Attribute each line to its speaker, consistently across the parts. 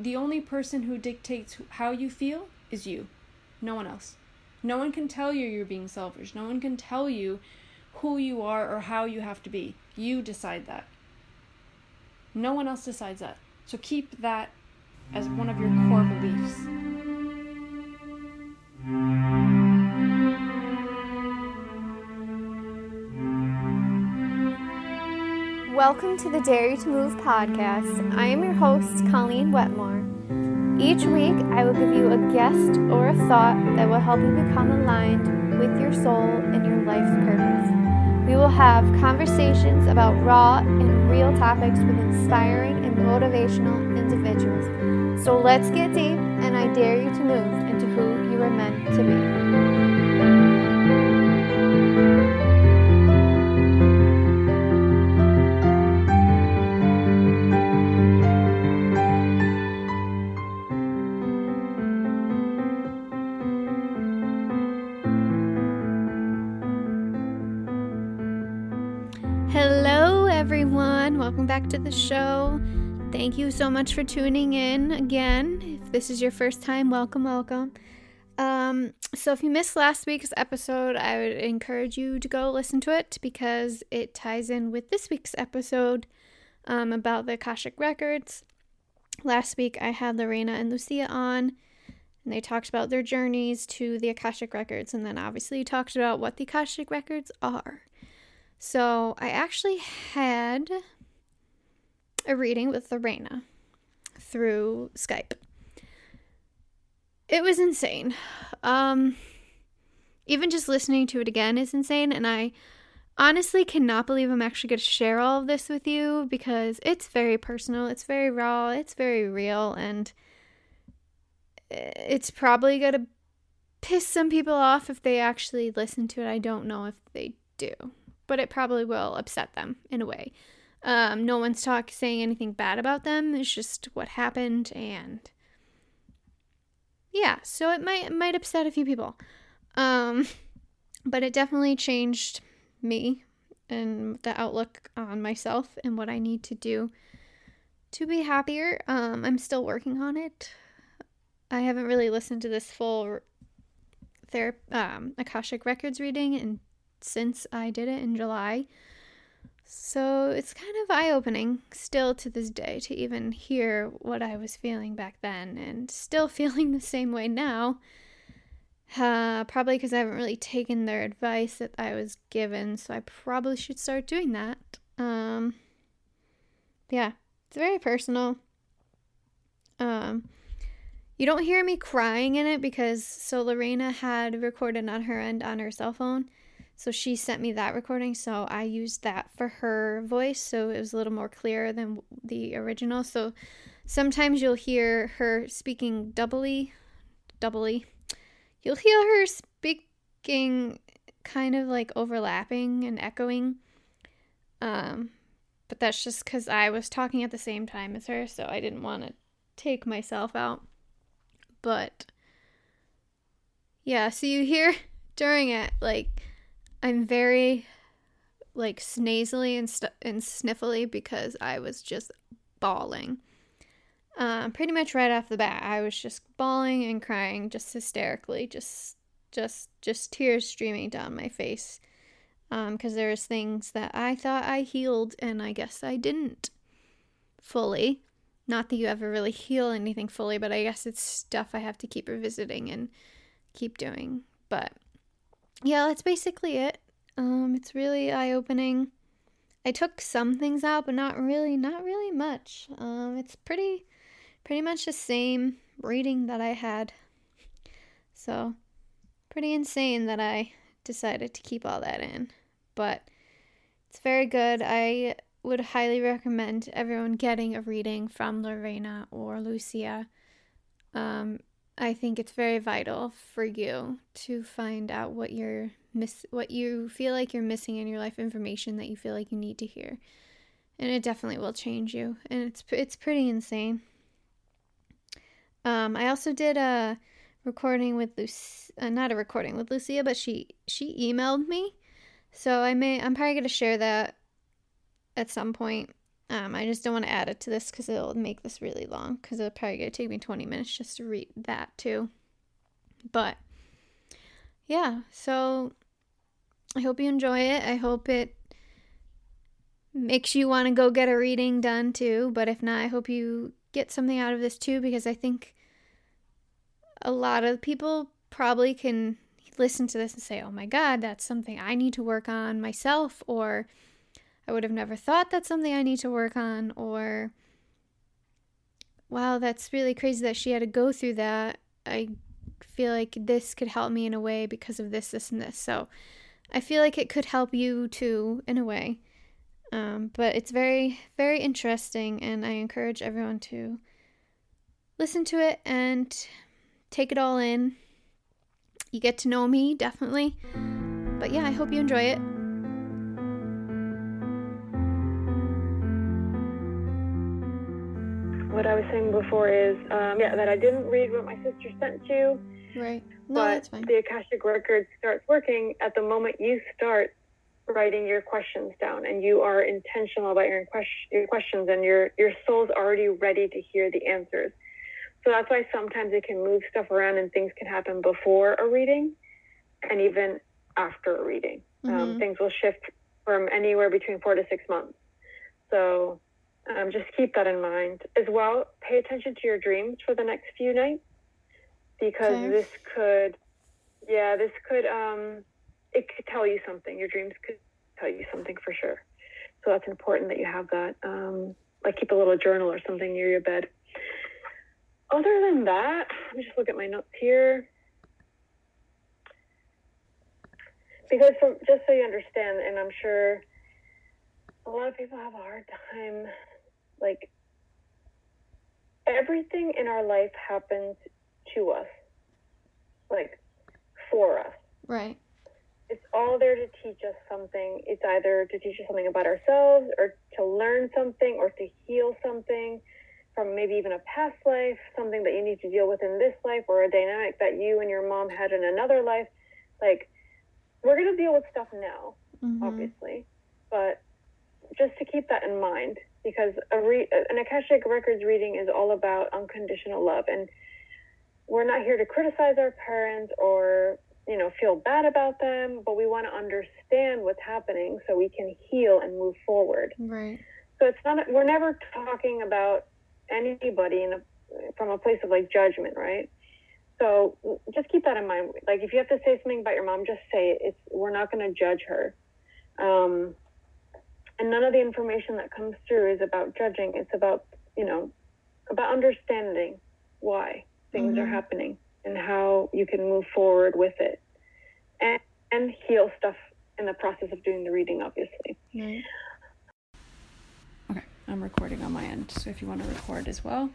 Speaker 1: the only person who dictates how you feel is you. No one else. No one can tell you you're being selfish. No one can tell you who you are or how you have to be. You decide that. No one else decides that. So keep that as one of your core beliefs.
Speaker 2: Welcome to the Dare to Move podcast. I am your host, Colleen Wetmore. Each week, I will give you a guest or a thought that will help you become aligned with your soul and your life's purpose. We will have conversations about raw and real topics with inspiring and motivational individuals. So let's get deep, and I dare you to move into who you are meant to be. The show. Thank you so much for tuning in again. If this is your first time, welcome, welcome. Um, so, if you missed last week's episode, I would encourage you to go listen to it because it ties in with this week's episode um, about the Akashic Records. Last week, I had Lorena and Lucia on, and they talked about their journeys to the Akashic Records, and then obviously talked about what the Akashic Records are. So I actually had a reading with Lorena through Skype. It was insane. Um, even just listening to it again is insane, and I honestly cannot believe I'm actually going to share all of this with you because it's very personal, it's very raw, it's very real, and it's probably going to piss some people off if they actually listen to it. I don't know if they do but it probably will upset them in a way. Um, no one's talk saying anything bad about them. It's just what happened, and yeah, so it might it might upset a few people. Um, but it definitely changed me and the outlook on myself and what I need to do to be happier. Um, I'm still working on it. I haven't really listened to this full ther- um, Akashic Records reading and since I did it in July. So it's kind of eye opening still to this day to even hear what I was feeling back then and still feeling the same way now. Uh, probably because I haven't really taken their advice that I was given, so I probably should start doing that. Um, yeah, it's very personal. Um, you don't hear me crying in it because so Lorena had recorded on her end on her cell phone so she sent me that recording, so I used that for her voice, so it was a little more clear than the original. So sometimes you'll hear her speaking doubly, doubly. You'll hear her speaking kind of like overlapping and echoing. Um, but that's just because I was talking at the same time as her, so I didn't want to take myself out. But yeah, so you hear during it, like, I'm very like snazily and, st- and sniffly because I was just bawling. Um, pretty much right off the bat, I was just bawling and crying, just hysterically, just, just, just tears streaming down my face. Because um, there's things that I thought I healed, and I guess I didn't fully. Not that you ever really heal anything fully, but I guess it's stuff I have to keep revisiting and keep doing. But yeah, that's basically it. Um, it's really eye opening. I took some things out, but not really, not really much. Um, it's pretty, pretty much the same reading that I had. So, pretty insane that I decided to keep all that in. But it's very good. I would highly recommend everyone getting a reading from Lorena or Lucia. Um, I think it's very vital for you to find out what you're miss what you feel like you're missing in your life information that you feel like you need to hear. And it definitely will change you. And it's it's pretty insane. Um, I also did a recording with Lucy, uh, not a recording with Lucia, but she she emailed me. So I may I'm probably going to share that at some point Um, I just don't want to add it to this because it'll make this really long because it'll probably gonna take me 20 minutes just to read that too. But yeah, so I hope you enjoy it. I hope it makes you want to go get a reading done too. But if not, I hope you get something out of this too because I think a lot of people probably can listen to this and say, oh my God, that's something I need to work on myself, or I would have never thought that's something I need to work on, or wow, that's really crazy that she had to go through that. I feel like this could help me in a way because of this, this, and this. So I feel like it could help you too in a way. Um, but it's very, very interesting, and I encourage everyone to listen to it and take it all in. You get to know me, definitely. But yeah, I hope you enjoy it.
Speaker 3: What I was saying before is, um, yeah, that I didn't read what my sister sent you.
Speaker 2: Right. No,
Speaker 3: but
Speaker 2: that's fine.
Speaker 3: the Akashic Record starts working at the moment you start writing your questions down and you are intentional about your, question, your questions and your, your soul's already ready to hear the answers. So that's why sometimes it can move stuff around and things can happen before a reading and even after a reading. Um,
Speaker 2: Mhm.
Speaker 3: Um, things will shift from anywhere between four to six months. So um, just keep that in mind. As well, pay attention to your dreams for the next few nights because
Speaker 2: Okay.
Speaker 3: this could, yeah, this could, um, it could tell you something. Your dreams could tell you something for sure. So that's important that you have that. Um, like keep a little journal or something near your bed. Other than that, let me just look at my notes here. Because from, just so you understand, and I'm sure a lot of people have a hard time, like everything in our life happens to us, like for us.
Speaker 2: Right.
Speaker 3: It's all there to teach us something. It's either to teach us something about ourselves or to learn something or to heal something from maybe even a past life, something that you need to deal with in this life or a dynamic that you and your mom had in another life. Like, we're going to deal with stuff now,
Speaker 2: Mhm.
Speaker 3: obviously, but just to keep that in mind because a re- an Akashic Records reading is all about unconditional love. And we're not here to criticize our parents or you know feel bad about them but we want to understand what's happening so we can heal and move forward.
Speaker 2: Right.
Speaker 3: so it's not we're never talking about anybody in a, from a place of like judgment right? So just keep that in mind. Like if you have to say something about your mom just say it. It's we're not going to judge her. Um, and none of the information that comes through is about judging it's about you know about understanding why things are
Speaker 2: Mhm.
Speaker 3: happening and how you can move forward with it and and heal stuff in the process of doing the reading obviously
Speaker 2: Right.
Speaker 1: Okay, I'm recording on my end, so if you want to record as well.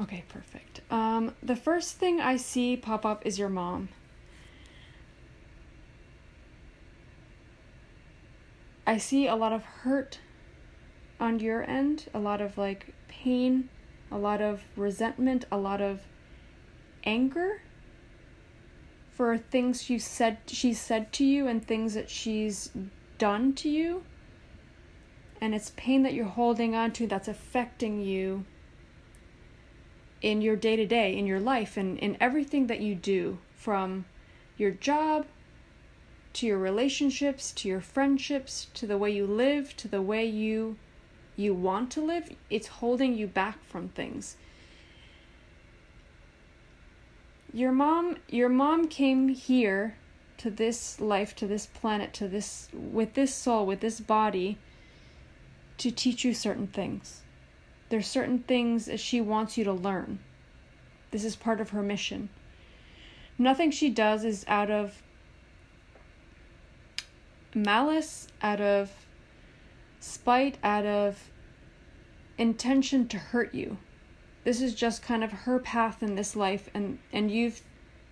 Speaker 1: Okay, perfect. Um, the first thing I see pop up is your mom. I see a lot of hurt on your end, a lot of like pain, a lot of resentment, a lot of anger for things you said she said to you and things that she's done to you. And it's pain that you're holding on to that's affecting you in your day to day, in your life, and in everything that you do from your job to your relationships, to your friendships, to the way you live, to the way you you want to live. It's holding you back from things. Your mom your mom came here to this life, to this planet, to this with this soul, with this body to teach you certain things. There's certain things that she wants you to learn. This is part of her mission. Nothing she does is out of malice, out of spite, out of intention to hurt you. This is just kind of her path in this life and and you've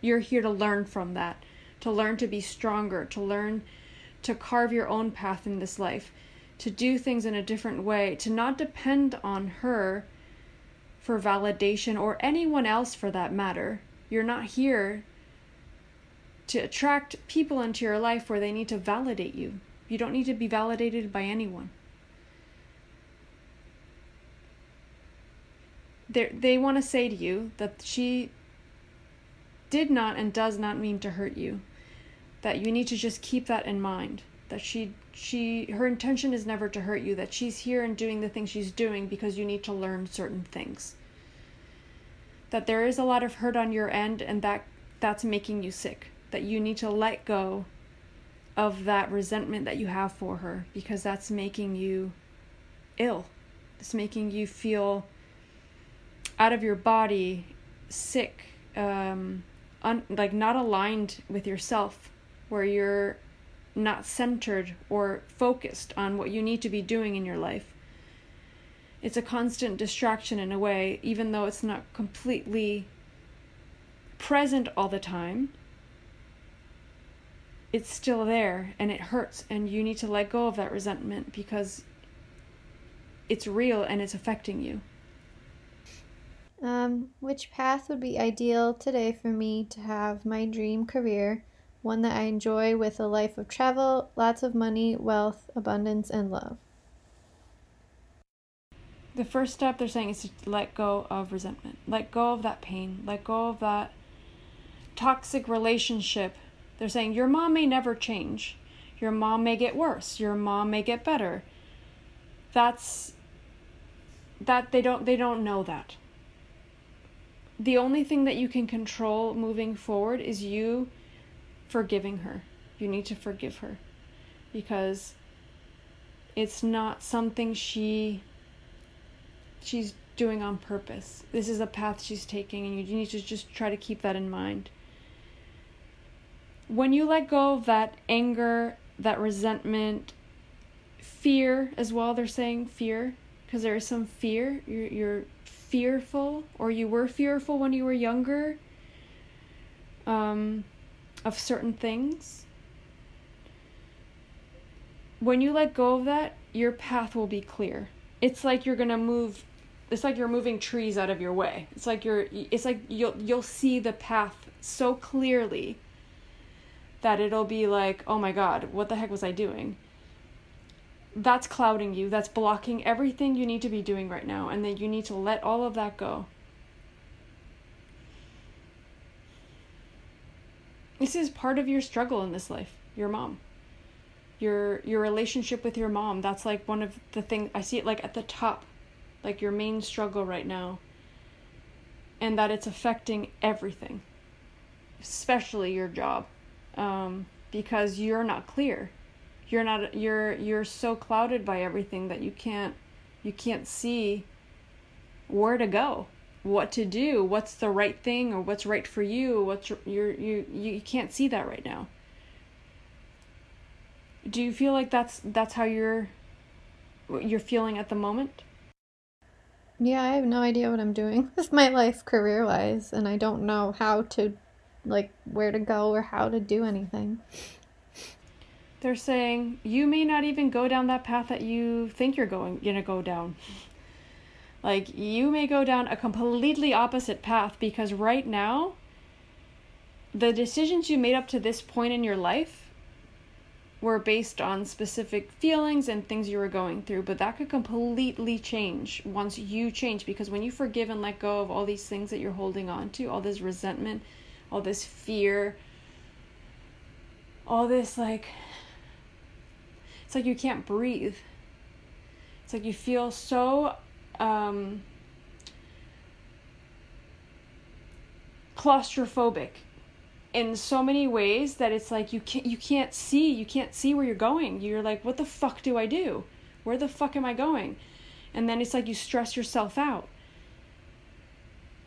Speaker 1: you're here to learn from that, to learn to be stronger, to learn to carve your own path in this life, to do things in a different way, to not depend on her for validation or anyone else for that matter. You're not here to attract people into your life where they need to validate you. You don't need to be validated by anyone. They they want to say to you that she did not and does not mean to hurt you. That you need to just keep that in mind. That she she her intention is never to hurt you. That she's here and doing the things she's doing because you need to learn certain things. That there is a lot of hurt on your end and that that's making you sick. That you need to let go of that resentment that you have for her because that's making you ill. It's making you feel out of your body, sick, um, un- like not aligned with yourself, where you're not centered or focused on what you need to be doing in your life. It's a constant distraction in a way, even though it's not completely present all the time. It's still there and it hurts, and you need to let go of that resentment because it's real and it's affecting you.
Speaker 2: Um, which path would be ideal today for me to have my dream career, one that I enjoy with a life of travel, lots of money, wealth, abundance, and love?
Speaker 1: The first step they're saying is to let go of resentment, let go of that pain, let go of that toxic relationship. They're saying your mom may never change, your mom may get worse, your mom may get better. That's that they don't they don't know that the only thing that you can control moving forward is you forgiving her. You need to forgive her because it's not something she she's doing on purpose. This is a path she's taking and you need to just try to keep that in mind. When you let go of that anger, that resentment, fear as well, they're saying fear because there is some fear. You're you're fearful or you were fearful when you were younger um, of certain things, when you let go of that, your path will be clear. It's like you're gonna move. It's like you're moving trees out of your way. It's like you're. It's like you'll you'll see the path so clearly that it'll be like, oh my god, what the heck was I doing? that's clouding you, that's blocking everything you need to be doing right now, and then you need to let all of that go. This is part of your struggle in this life, your mom. Your your relationship with your mom, that's like one of the things I see it like at the top, like your main struggle right now. And that it's affecting everything, especially your job, um, because you're not clear. You're not you're you're so clouded by everything that you can't you can't see where to go what to do what's the right thing or what's right for you what's you're you you can't see that right now. Do you feel like that's that's how you're you're feeling at the moment?
Speaker 2: Yeah i have no idea what i'm doing with my life career wise and i don't know how to like where to go or how to do anything
Speaker 1: they're saying you may not even go down that path that you think you're going gonna go down. Like you may go down a completely opposite path because right now the decisions you made up to this point in your life were based on specific feelings and things you were going through, but that could completely change once you change because when you forgive and let go of all these things that you're holding on to, all this resentment, all this fear, all this like it's like you can't breathe. It's like you feel so um, claustrophobic in so many ways that it's like you can't you can't see you can't see where you're going. You're like, what the fuck do I do? Where the fuck am I going? And then it's like you stress yourself out.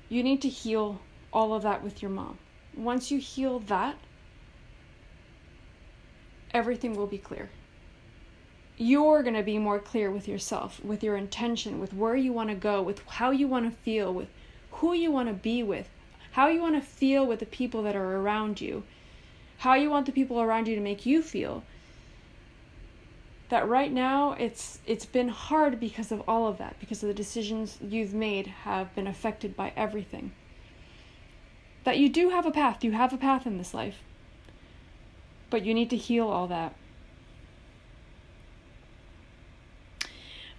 Speaker 1: You need to heal all of that with your mom. Once you heal that, everything will be clear you're going to be more clear with yourself, with your intention, with where you want to go, with how you want to feel, with who you want to be with, how you want to feel with the people that are around you, how you want the people around you to make you feel. That right now it's it's been hard because of all of that, because of the decisions you've made have been affected by everything. That you do have a path, you have a path in this life. But you need to heal all that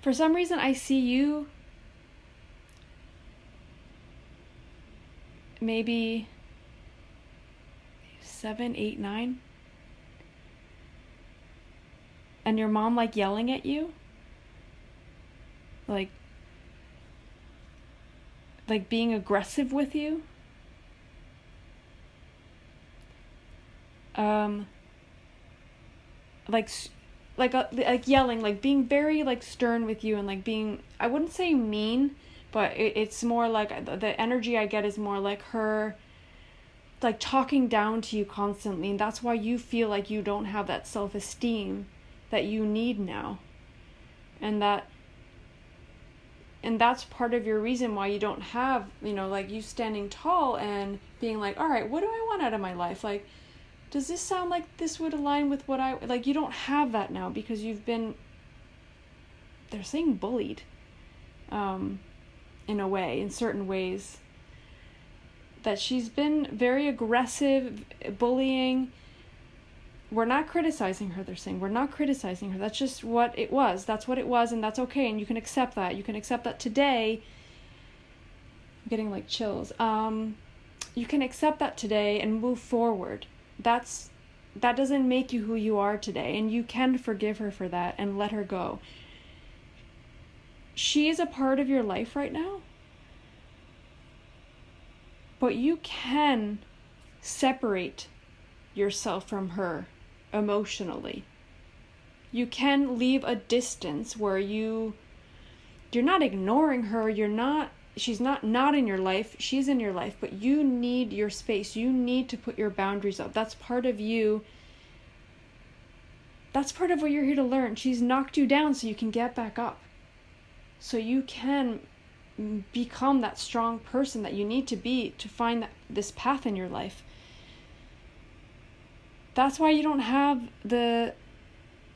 Speaker 1: for some reason I see you maybe seven, eight, nine, and your mom like yelling at you, like like being aggressive with you. Um like like uh, like yelling, like being very like stern with you and like being I wouldn't say mean, but it, it's more like the energy I get is more like her like talking down to you constantly and that's why you feel like you don't have that self-esteem that you need now. And that and that's part of your reason why you don't have, you know, like you standing tall and being like, "All right, what do I want out of my life?" Like does this sound like this would align with what I like you don't have that now because you've been they're saying bullied um in a way in certain ways. That she's been very aggressive bullying. We're not criticizing her they're saying. We're not criticizing her. That's just what it was. That's what it was and that's okay and you can accept that. You can accept that today. I'm getting like chills. Um you can accept that today and move forward that's that doesn't make you who you are today and you can forgive her for that and let her go. She is a part of your life right now but you can separate yourself from her emotionally. You can leave a distance where you you're not ignoring her you're not she's not not in your life she's in your life but you need your space. You need to put your boundaries up. That's part of you. That's part of what you're here to learn. She's knocked you down so you can get back up. So you can become that strong person that you need to be to find that, this path in your life. That's why you don't have the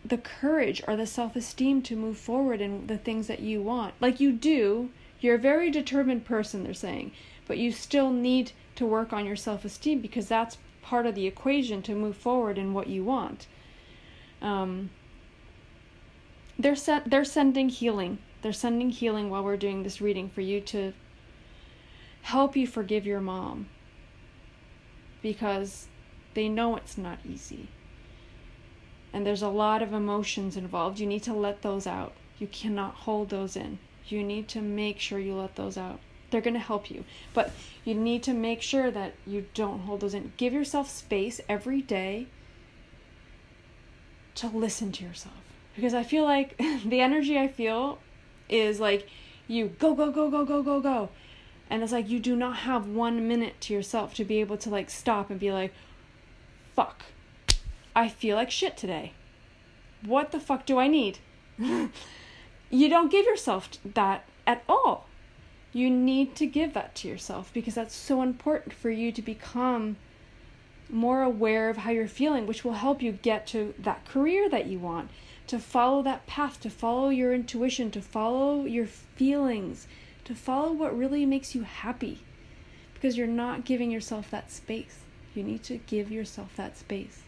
Speaker 1: the courage or the self-esteem to move forward in the things that you want. Like you do you're a very determined person, they're saying, but you still need to work on your self esteem because that's part of the equation to move forward in what you want. Um, they're set, they're sending healing. They're sending healing while we're doing this reading for you to help you forgive your mom because they know it's not easy. And there's a lot of emotions involved. You need to let those out. You cannot hold those in you need to make sure you let those out. They're going to help you, but you need to make sure that you don't hold those in. Give yourself space every day to listen to yourself. Because I feel like the energy I feel is like you go, go, go, go, go, go, go. And it's like you do not have one minute to yourself to be able to like stop and be like, fuck, I feel like shit today. What the fuck do I need? you don't give yourself that at all. You need to give that to yourself because that's so important for you to become more aware of how you're feeling, which will help you get to that career that you want, to follow that path, to follow your intuition, to follow your feelings, to follow what really makes you happy because you're not giving yourself that space. You need to give yourself that space.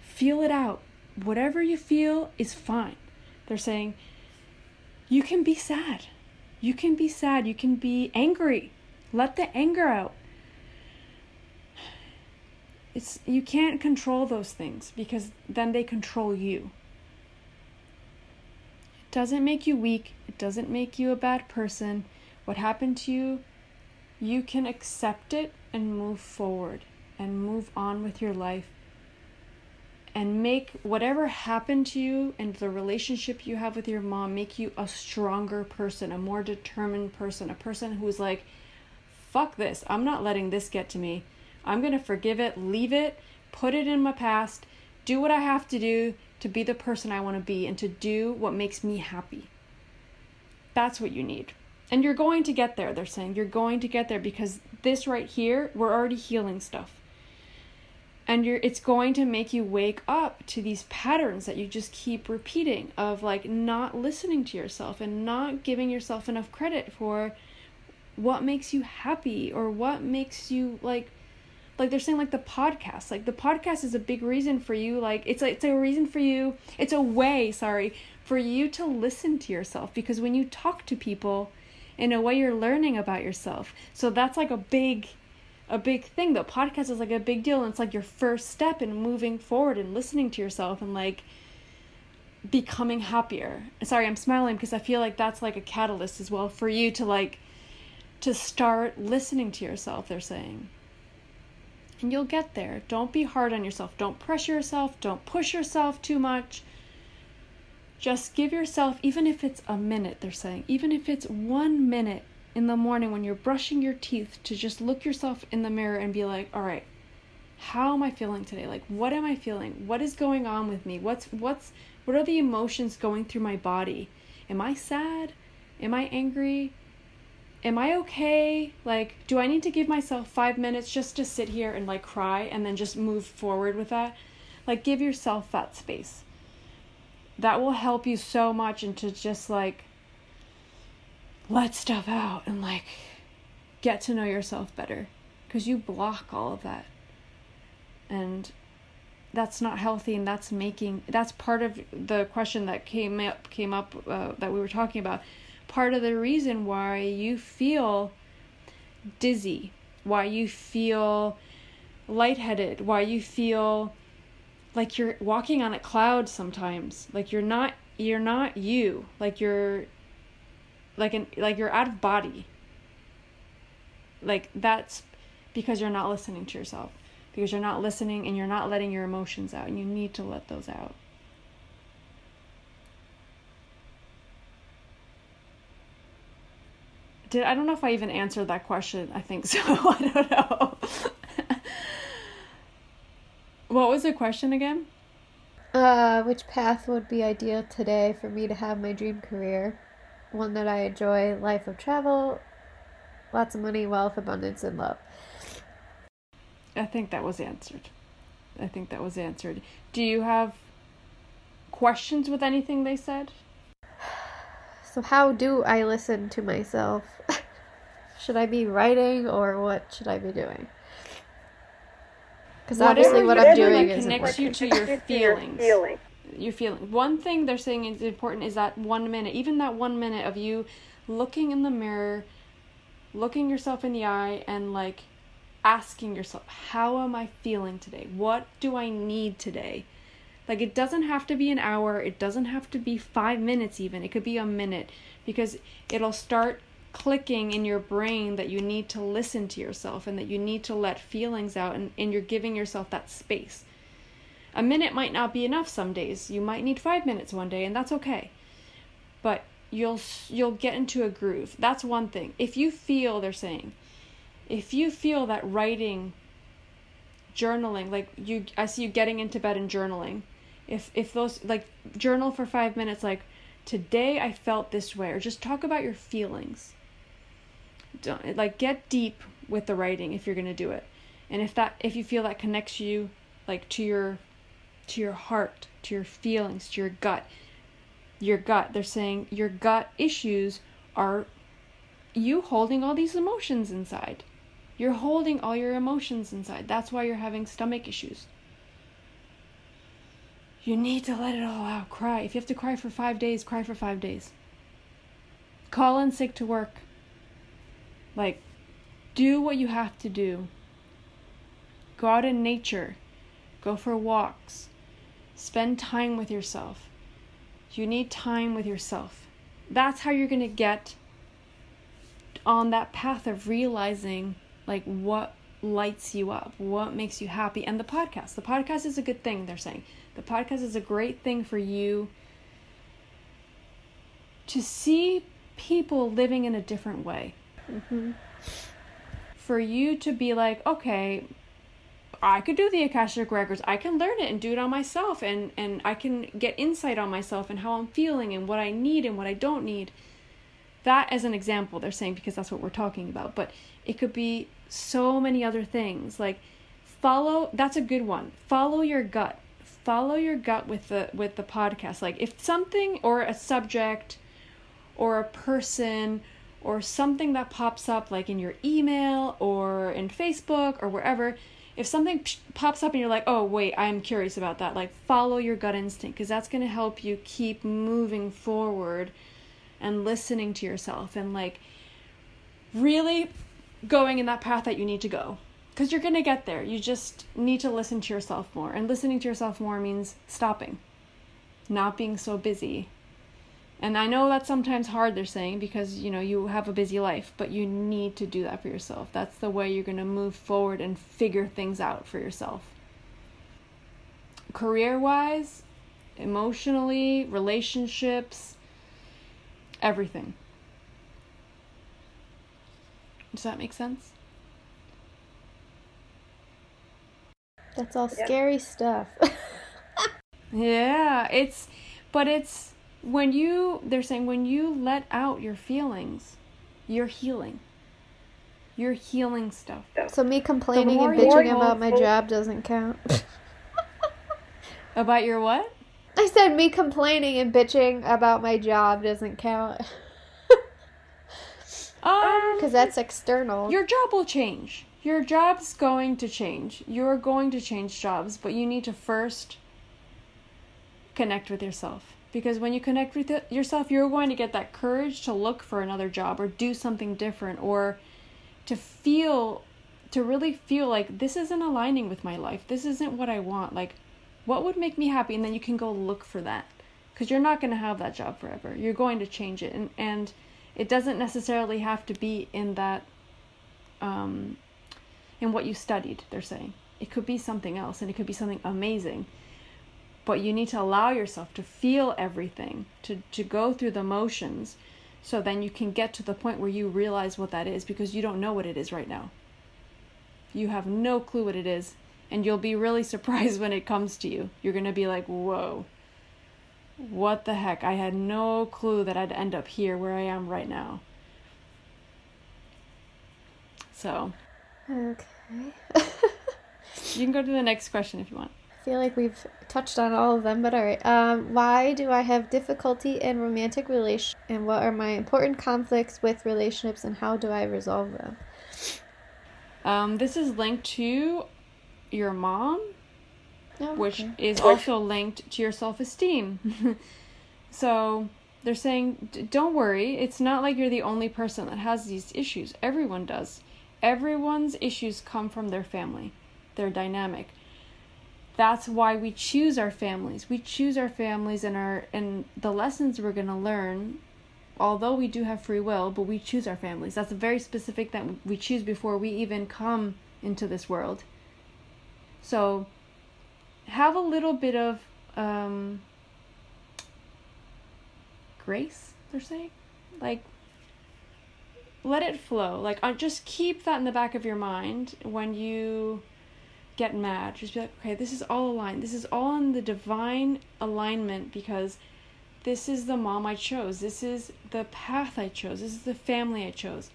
Speaker 1: Feel it out. Whatever you feel is fine. They're saying, you can be sad. You can be sad. You can be angry. Let the anger out. It's you can't control those things because then they control you. It doesn't make you weak. It doesn't make you a bad person. What happened to you, you can accept it and move forward and move on with your life and make whatever happened to you and the relationship you have with your mom make you a stronger person, a more determined person, a person who's like, fuck this, I'm not letting this get to me. I'm going to forgive it, leave it, put it in my past, do what I have to do to be the person I want to be and to do what makes me happy. That's what you need. And you're going to get there, they're saying. You're going to get there because this right here, we're already healing stuff and you're it's going to make you wake up to these patterns that you just keep repeating of like not listening to yourself and not giving yourself enough credit for what makes you happy or what makes you like like they're saying like the podcast. Like the podcast is a big reason for you like it's a, it's a reason for you it's a way sorry for you to listen to yourself because when you talk to people in a way you're learning about yourself. So that's like a big a big thing the podcast is like a big deal and it's like your first step in moving forward and listening to yourself and like becoming happier. Sorry i'm smiling because i feel like that's like a catalyst as well for you to like to start listening to yourself they're saying. And you'll get there. Don't be hard on yourself. Don't pressure yourself. Don't push yourself too much. Just give yourself, even if it's a minute, they're saying, even if it's one minute in the morning when you're brushing your teeth, to just look yourself in the mirror and be like, all right, how am I feeling today? Like, what am I feeling? What is going on with me? What's, what's, what are the emotions going through my body? Am I sad? Am I angry? Am I okay? Like, do I need to give myself five minutes just to sit here and like cry and then just move forward with that? Like, give yourself that space that will help you so much into just like let stuff out and like get to know yourself better. Because you block all of that. And that's not healthy and that's making that's part of the question that came up came up uh, that we were talking about. Part of the reason why you feel dizzy why you feel lightheaded why you feel like you're walking on a cloud sometimes like you're not you're not you like you're like an like you're out of body like that's because you're not listening to yourself because you're not listening and you're not letting your emotions out and you need to let those out did i don't know if i even answered that question i think so i don't know what was the question again?
Speaker 2: Uh, which path would be ideal today for me to have my dream career? One that I enjoy, life of travel, lots of money, wealth, abundance, and love.
Speaker 1: I think that was answered. I think that was answered. Do you have questions with anything they said?
Speaker 2: So, how do I listen to myself? should I be writing or what should I be doing? Because obviously, what I'm doing is
Speaker 1: connects you to your feelings. Feeling. Your feeling. One thing they're saying is important is that one minute, even that one minute of you looking in the mirror, looking yourself in the eye, and like asking yourself, "How am I feeling today? What do I need today?" Like it doesn't have to be an hour. It doesn't have to be five minutes. Even it could be a minute because it'll start clicking in your brain that you need to listen to yourself and that you need to let feelings out and, and you're giving yourself that space. A minute might not be enough some days. You might need 5 minutes one day and that's okay. But you'll you'll get into a groove. That's one thing. If you feel they're saying if you feel that writing journaling like you I see you getting into bed and journaling. If if those like journal for 5 minutes like today I felt this way or just talk about your feelings don't like get deep with the writing if you're going to do it and if that if you feel that connects you like to your to your heart to your feelings to your gut. Your gut they're saying your gut issues are you holding all these emotions inside. You're holding all your emotions inside. That's why you're having stomach issues. You need to let it all out. Cry. If you have to cry for 5 days cry for 5 days. Call in sick to work. Like, do what you have to do. Go out in nature. Go for walks. Spend time with yourself. You need time with yourself. That's how you're going to get on that path of realizing like what lights you up, what makes you happy. And the podcast. The podcast is a good thing, they're saying. The podcast is a great thing for you to see people living in a different way. Mm-hmm. For you to be like, okay, I could do the Akashic Records. I can learn it and do it on myself, and and I can get insight on myself and how I'm feeling and what I need and what I don't need. That as an example, they're saying because that's what we're talking about. But it could be so many other things. Like follow. That's a good one. Follow your gut. Follow your gut with the with the podcast. Like if something or a subject or a person or something that pops up like in your email or in Facebook or wherever, if something pops up and you're like, oh, wait, I'm curious about that, like follow your gut instinct because that's going to help you keep moving forward and listening to yourself and like really going in that path that you need to go because you're going to get there. You just need to listen to yourself more. And listening to yourself more means stopping, not being so busy. And I know that's sometimes hard, they're saying, because you know you have a busy life, but you need to do that for yourself. That's the way you're going to move forward and figure things out for yourself. Career wise, emotionally, relationships, everything. Does that make sense?
Speaker 2: That's all
Speaker 3: Yep.
Speaker 2: scary stuff.
Speaker 1: Yeah, it's but it's when you they're saying when you let out your feelings, you're healing. You're healing stuff.
Speaker 2: so me complaining and bitching about my job doesn't count.
Speaker 1: About your what?
Speaker 2: I said me complaining and bitching about my job doesn't count
Speaker 1: Um
Speaker 2: because that's external.
Speaker 1: your job will change. Your job's going to change. You're going to change jobs, but you need to first connect with yourself. Because when you connect with yourself, you're going to get that courage to look for another job or do something different or to feel, to really feel like this isn't aligning with my life. This isn't what I want. Like, what would make me happy? And then you can go look for that. Because you're not going to have that job forever. You're going to change it. And, and it doesn't necessarily have to be in that um, in what you studied, they're saying. It could be something else and it could be something amazing. But you need to allow yourself to feel everything, to, to go through the motions, so then you can get to the point where you realize what that is because you don't know what it is right now. You have no clue what it is, and you'll be really surprised when it comes to you. You're going to be like, whoa, what the heck? I had no clue that I'd end up here where I am right now. So,
Speaker 2: okay.
Speaker 1: you can go to the next question if you want.
Speaker 2: I feel like we've touched on all of them, but all right. Um, why do I have difficulty in romantic relations, and what are my important conflicts with relationships, and how do I resolve them?
Speaker 1: Um, this is linked to your mom,
Speaker 2: Oh,
Speaker 1: which is also linked to your self esteem. so they're saying, "D- don't worry, it's not like you're the only person that has these issues. Everyone does. Everyone's issues come from their family, their dynamic. That's why we choose our families. We choose our families and our and the lessons we're going to learn although we do have free will, but we choose our families. That's a very specific that we choose before we even come into this world. So have a little bit of um, grace, they're saying. Like, let it flow. Like, uh, just keep that in the back of your mind when you get mad. Just be like, okay, this is all aligned. This is all in the divine alignment because this is the mom I chose. This is the path I chose. This is the family I chose.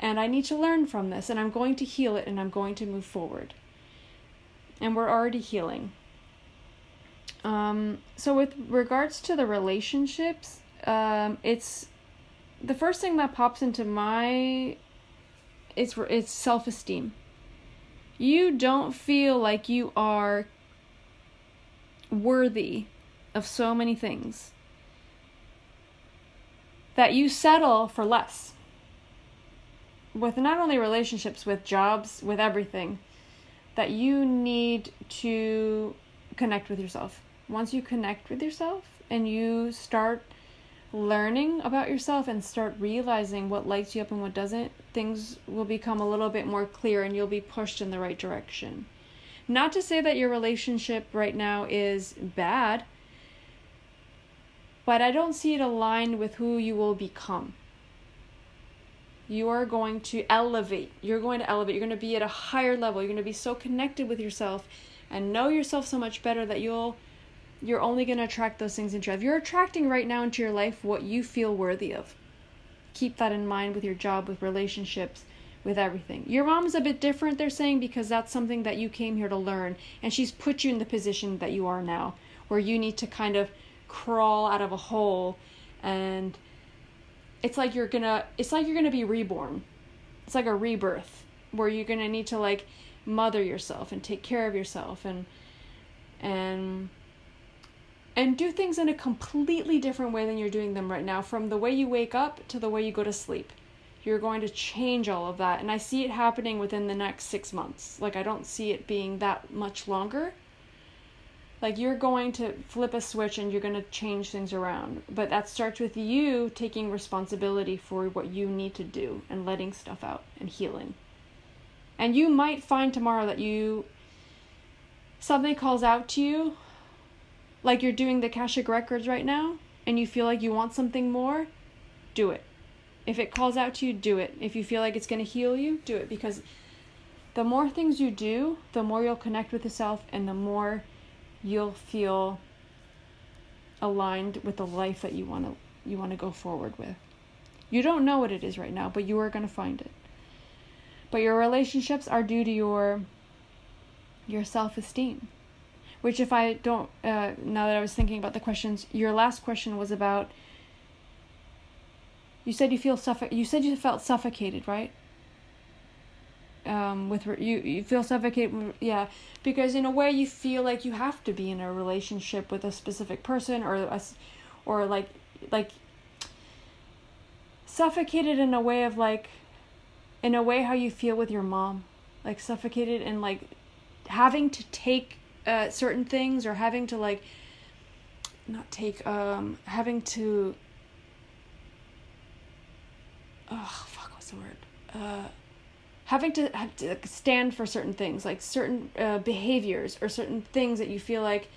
Speaker 1: And I need to learn from this, and I'm going to heal it, and I'm going to move forward. And we're already healing. Um, so, with regards to the relationships, um, it's the first thing that pops into my it's it's self esteem. You don't feel like you are worthy of so many things. That you settle for less. With not only relationships with jobs with everything. That you need to connect with yourself. Once you connect with yourself and you start learning about yourself and start realizing what lights you up and what doesn't things will become a little bit more clear and you'll be pushed in the right direction not to say that your relationship right now is bad but I don't see it aligned with who you will become. You are going to elevate. You're going to elevate. You're going to be at a higher level. You're going to be so connected with yourself and know yourself so much better that you'll you're only going to attract those things into your life. You're attracting right now into your life what you feel worthy of. Keep that in mind with your job, with relationships, with everything. Your mom's a bit different, they're saying, because that's something that you came here to learn. And she's put you in the position that you are now, where you need to kind of crawl out of a hole and it's like you're gonna it's like you're gonna be reborn it's like a rebirth where you're gonna need to like mother yourself and take care of yourself and and and do things in a completely different way than you're doing them right now from the way you wake up to the way you go to sleep. You're going to change all of that and i see it happening within the next 6 months. Like i don't see it being that much longer. Like you're going to flip a switch and you're going to change things around but that starts with you taking responsibility for what you need to do and letting stuff out and healing. And you might find tomorrow that you something calls out to you like you're doing the Akashic records right now and you feel like you want something more do it if it calls out to you do it if you feel like it's going to heal you do it because the more things you do the more you'll connect with yourself and the more you'll feel aligned with the life that you want to you want to go forward with. You don't know what it is right now, but you are going to find it. But your relationships are due to your your self-esteem. Which if I don't uh, now that I was thinking about the questions, your last question was about you said you feel suffoc you said you felt suffocated, right? um, with you you feel suffocated yeah because in a way you feel like you have to be in a relationship with a specific person or a, or like like suffocated in a way of like in a way how you feel with your mom like suffocated and like having to take certain things or having to like not take um having to oh fuck what's the word uh having to, have to stand for certain things, like certain uh, behaviors or certain things that you feel like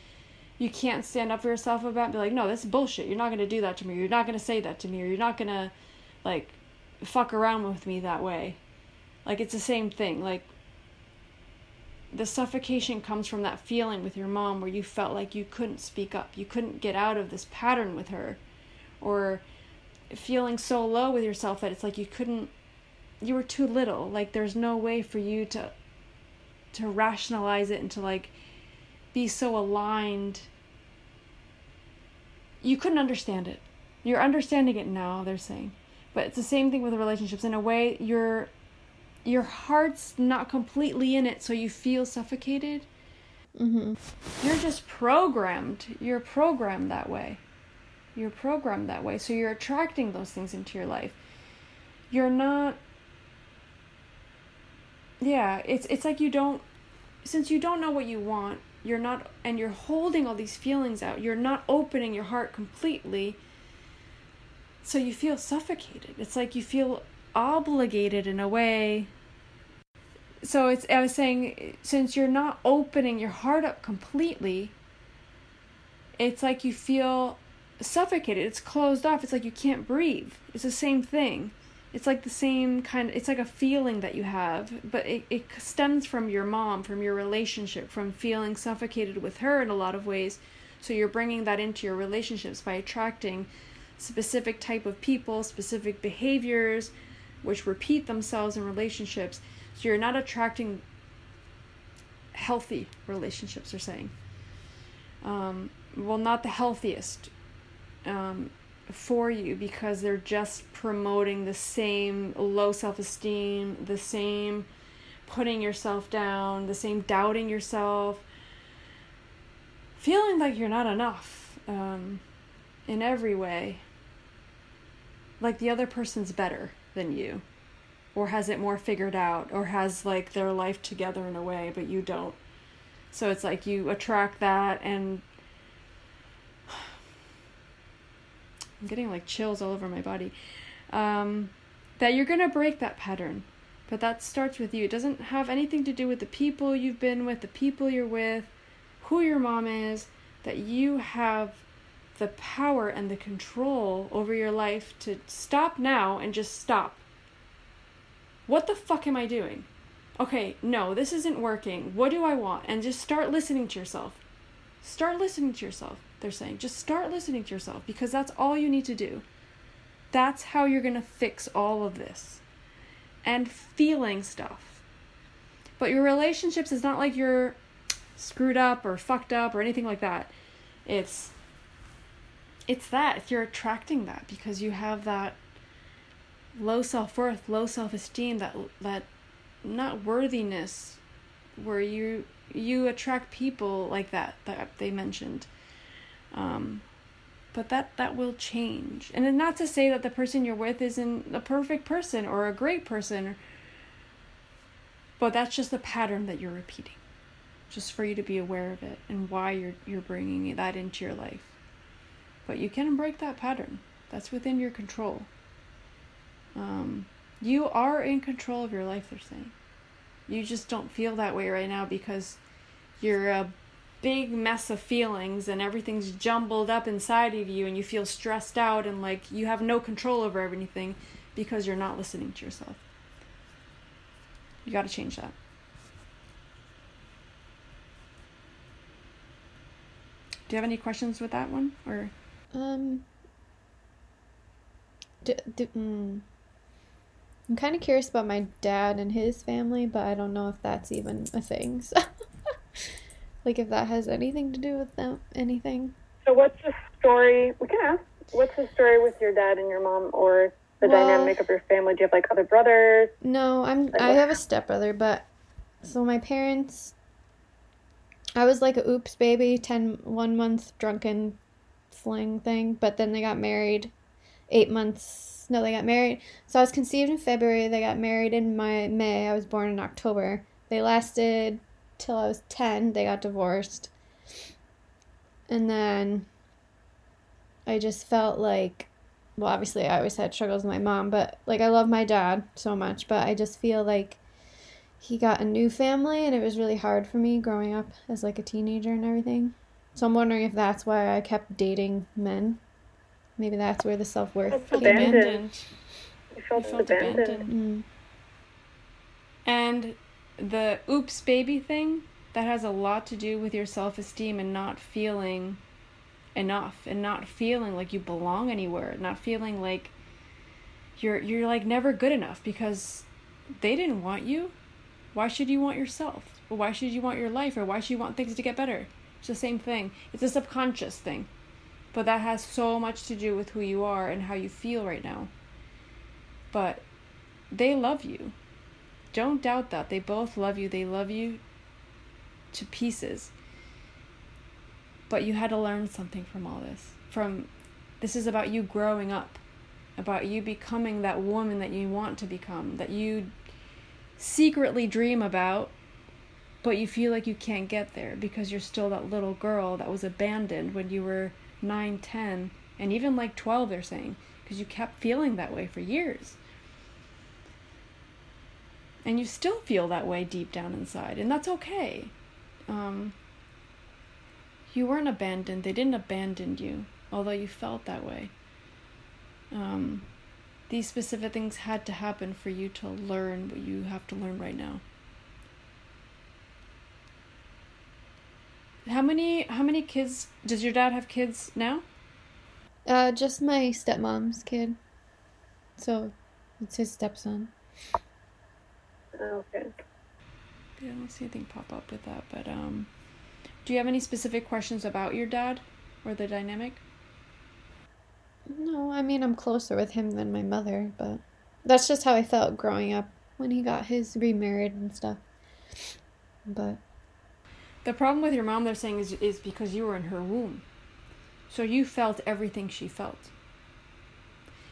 Speaker 1: you can't stand up for yourself about. Be like, no, this is bullshit. You're not gonna do that to me. You're not gonna say that to me. Or you're not gonna like fuck around with me that way. Like it's the same thing. Like the suffocation comes from that feeling with your mom where you felt like you couldn't speak up. You couldn't get out of this pattern with her. Or feeling so low with yourself that it's like you couldn't you were too little like there's no way for you to to rationalize it and to like be so aligned you couldn't understand it you're understanding it now they're saying but it's the same thing with the relationships in a way your your heart's not completely in it so you feel suffocated
Speaker 2: mm-hmm.
Speaker 1: you're just programmed you're programmed that way you're programmed that way so you're attracting those things into your life you're not yeah, it's it's like you don't since you don't know what you want, you're not and you're holding all these feelings out. You're not opening your heart completely. So you feel suffocated. It's like you feel obligated in a way. So it's I was saying since you're not opening your heart up completely, it's like you feel suffocated. It's closed off. It's like you can't breathe. It's the same thing it's like the same kind of, it's like a feeling that you have but it, it stems from your mom from your relationship from feeling suffocated with her in a lot of ways so you're bringing that into your relationships by attracting specific type of people specific behaviors which repeat themselves in relationships. So you're not attracting healthy relationships they're saying. Um, well not the healthiest um, for you because they're just promoting the same low self esteem, the same putting yourself down, the same doubting yourself, feeling like you're not enough um, in every way. Like the other person's better than you, or has it more figured out, or has like their life together in a way, but you don't. So it's like you attract that and I'm getting like chills all over my body. Um, that you're gonna break that pattern, but that starts with you. It doesn't have anything to do with the people you've been with, the people you're with, who your mom is. That you have the power and the control over your life to stop now and just stop. What the fuck am I doing? Okay, no, this isn't working. What do I want? And just start listening to yourself. Start listening to yourself they're saying. Just start listening to yourself because that's all you need to do. That's how you're going to fix all of this. And feeling stuff. But your relationships is not like you're screwed up or fucked up or anything like that. It's it's that if you're attracting that because you have that low self-worth, low self-esteem, that that not worthiness where you you attract people like that that they mentioned. Um but that that will change. And not to say that the person you're with isn't a perfect person or a great person but that's just the pattern that you're repeating just for you to be aware of it and why you're you're bringing that into your life but you can break that pattern that's within your control um, you are in control of your life they're saying you just don't feel that way right now because you're a big mess of feelings and everything's jumbled up inside of you and you feel stressed out and like you have no control over everything because you're not listening to yourself. You got to change that. Do you have any questions with that one or
Speaker 2: um d- d- mm. I'm kind of curious about my dad and his family, but I don't know if that's even a thing. So like if that has anything to do with them, anything.
Speaker 3: So what's the story? We can ask. What's the story with your dad and your mom, or the
Speaker 2: Well-
Speaker 3: dynamic of your family? Do you have like other brothers?
Speaker 2: No, I'm
Speaker 3: Like
Speaker 2: I
Speaker 3: what?
Speaker 2: have a stepbrother, but so my parents I was like a oops baby, 10 one month drunken thing, but then they got married 8 months. No, they got married. So I was conceived in February, they got married in my May. I was born in October. They lasted till I was 10. They got divorced. And then I just felt like well, obviously I always had struggles with my mom, but like I love my dad so much, but I just feel like he got a new family and it was really hard for me growing up as like a teenager and everything. So I'm wondering if that's why I kept dating men. Maybe that's where the self-worth
Speaker 3: That's
Speaker 2: came in.
Speaker 3: abandoned. You felt,
Speaker 1: You felt
Speaker 3: abandoned.
Speaker 1: abandoned.
Speaker 2: Mm.
Speaker 1: And the oops baby thing, that has a lot to do with your self esteem and not feeling enough and not feeling like you belong anywhere, not feeling like you're you're like never good enough because they didn't want you. Why should you want yourself? Or why should you want your life or why should you want things to get better? It's the same thing. It's a subconscious thing. But that has so much to do with who you are and how you feel right now. But they love you don't doubt that. They both love you. They love you to pieces. But you had to learn something from all this. From this is about you growing up, about you becoming that woman that you want to become, that you secretly dream about, but you feel like you can't get there because you're still that little girl that was abandoned when you were 9, 10, and even like 12 they're saying because you kept feeling that way for years. And you still feel that way deep down inside and that's okay. Um, you weren't abandoned they didn't abandon you although you felt that way. Um, these specific things had to happen for you to learn what you have to learn right now how many how many kids does your dad have kids now
Speaker 2: Uh, just my stepmom's kid. So it's his stepson.
Speaker 3: Okay.
Speaker 1: yeah, I don't see anything pop up with that but um do you have any specific questions about your dad or the dynamic
Speaker 2: No, I mean I'm closer with him than my mother, but that's just how I felt growing up when he got his remarried and stuff. But
Speaker 1: The problem with your mom, they're saying, is, is because you were in her womb. So you felt everything she felt.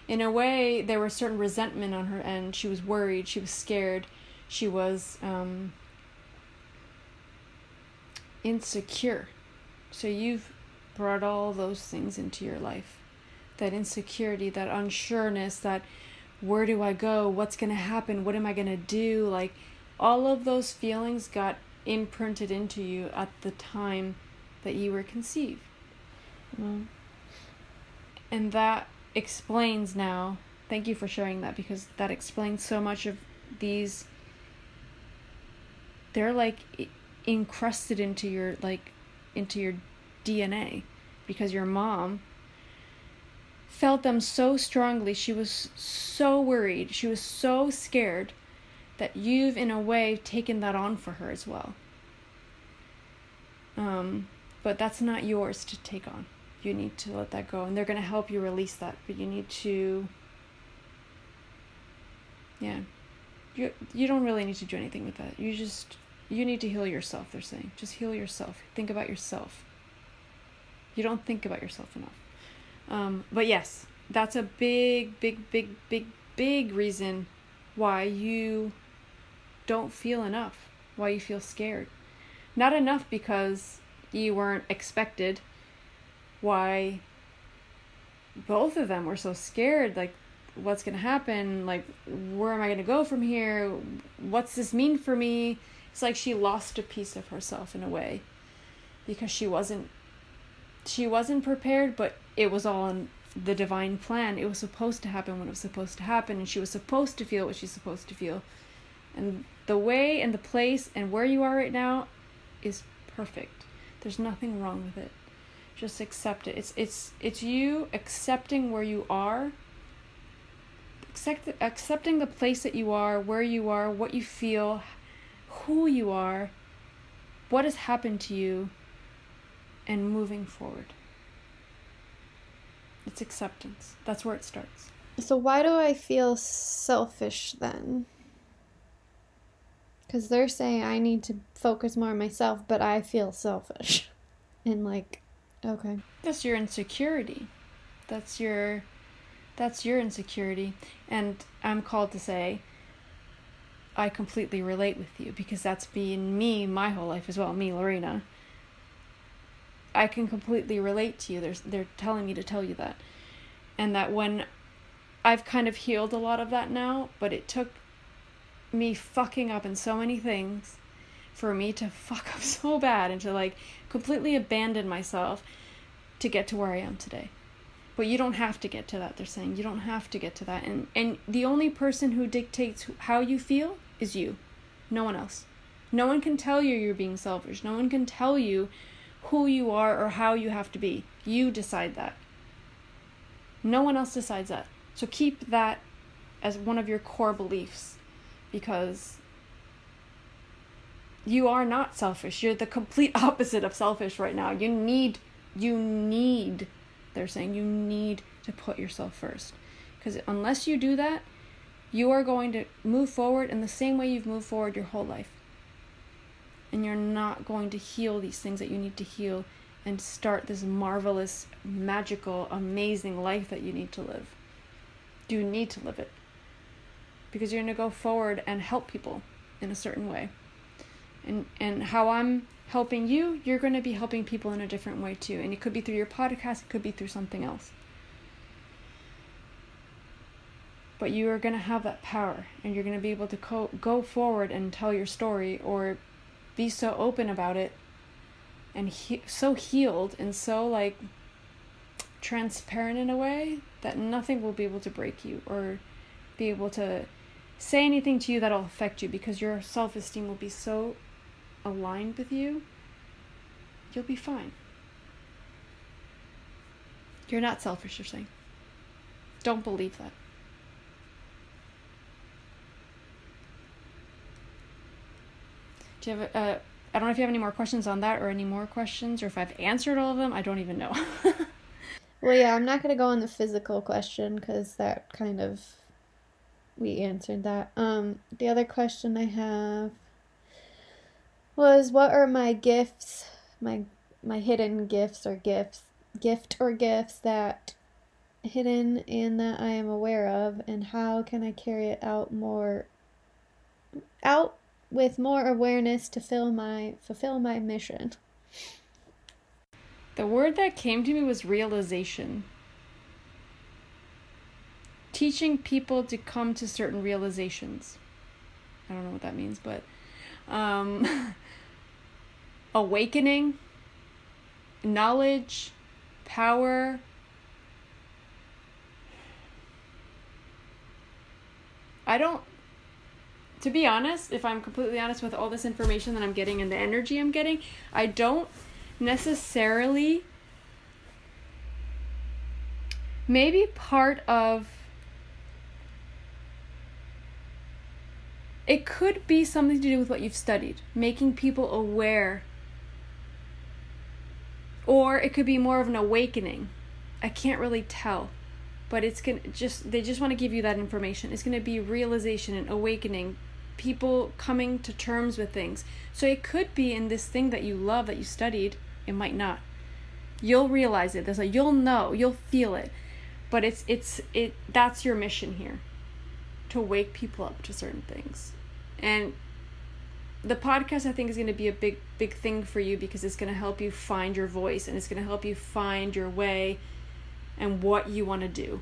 Speaker 1: In a way, there was certain resentment on her end. She was worried. She was scared. She was um, insecure. So you've brought all those things into your life that insecurity, that unsureness, that where do I go? What's going to happen? What am I going to do? Like, all of those feelings got imprinted into you at the time that you were conceived.
Speaker 2: well,
Speaker 1: And that explains now. Thank you for sharing that because that explains so much of these. They're like encrusted into your like into your DNA because your mom felt them so strongly. She was so worried. She was so scared that you've in a way taken that on for her as well. Um, but that's not yours to take on. You need to let that go, and they're going to help you release that. But you need to, yeah, you you don't really need to do anything with that. You just you need to heal yourself, they're saying. Just heal yourself. Think about yourself. You don't think about yourself enough. Um, but yes, that's a big, big, big, big, big reason why you don't feel enough, why you feel scared. Not enough because you weren't expected, why both of them were so scared like what's going to happen like where am i going to go from here what's this mean for me? It's like she lost a piece of herself in a way because she wasn't she wasn't prepared but it was all in the divine plan. It was supposed to happen when it was supposed to happen and she was supposed to feel what she's supposed to feel. And the way and the place and where you are right now is perfect. There's nothing wrong with it. Just accept it. It's it's it's you accepting where you are. Accept, accepting the place that you are where you are what you feel who you are what has happened to you and moving forward. It's acceptance. That's where it starts.
Speaker 2: So why do I feel selfish then? Because they're saying I need to focus more on myself, but I feel selfish. And like, okay.
Speaker 1: that's your insecurity. That's your that's your insecurity. And i'm called to say i completely relate with you because that's been me my whole life as well me lorena. I can completely relate to you. There's, they're telling me to tell you that. And that when i've kind of healed a lot of that now but it took me fucking up in so many things for me to fuck up so bad and to like completely abandon myself to get to where I am today. But you don't have to get to that, they're saying. You don't have to get to that. And and the only person who dictates how you feel is you. No one else. No one can tell you you're being selfish. No one can tell you who you are or how you have to be. You decide that. No one else decides that. So keep that as one of your core beliefs because you are not selfish. You're the complete opposite of selfish right now. You need, you need, they're saying, you need to put yourself first. Because unless you do that, you are going to move forward in the same way you've moved forward your whole life. And you're not going to heal these things that you need to heal and start this marvelous, magical, amazing life that you need to live. You need to live it. Because you're going to go forward and help people in a certain way and and how I'm helping you, you're going to be helping people in a different way too. And it could be through your podcast, it could be through something else. But you are going to have that power and you're going to be able to co- go forward and tell your story or be so open about it and he- so healed and so like transparent in a way that nothing will be able to break you or be able to say anything to you that'll affect you because your self-esteem will be so aligned with you, you'll be fine. You're not selfish, you're saying. Don't believe that. Do you have, uh, I don't know if you have any more questions on that or any more questions or if I've answered all of them. I don't even know.
Speaker 2: Well, yeah, I'm not going to go on the physical question because that kind of. We answered that. Um, the other question I have was what are my gifts, my my hidden gifts or gifts, gift or gifts that hidden and that I am aware of and how can I carry it out more out with more awareness to fill my fulfill my mission.
Speaker 1: The word that came to me was realization. Teaching people to come to certain realizations. I don't know what that means, but um, awakening, knowledge, power. I don't, to be honest, if I'm completely honest with all this information that I'm getting and the energy I'm getting, I don't necessarily maybe part of it could be something to do with what you've studied making people aware or it could be more of an awakening i can't really tell but it's gonna just they just want to give you that information it's gonna be realization and awakening people coming to terms with things. So it could be in this thing that you love that you studied, it might not. You'll realize it. There's like you'll know, you'll feel it. But it's it's it that's your mission here. To wake people up to certain things. And the podcast I think is going to be a big big thing for you because it's going to help you find your voice and it's going to help you find your way and what you want to do.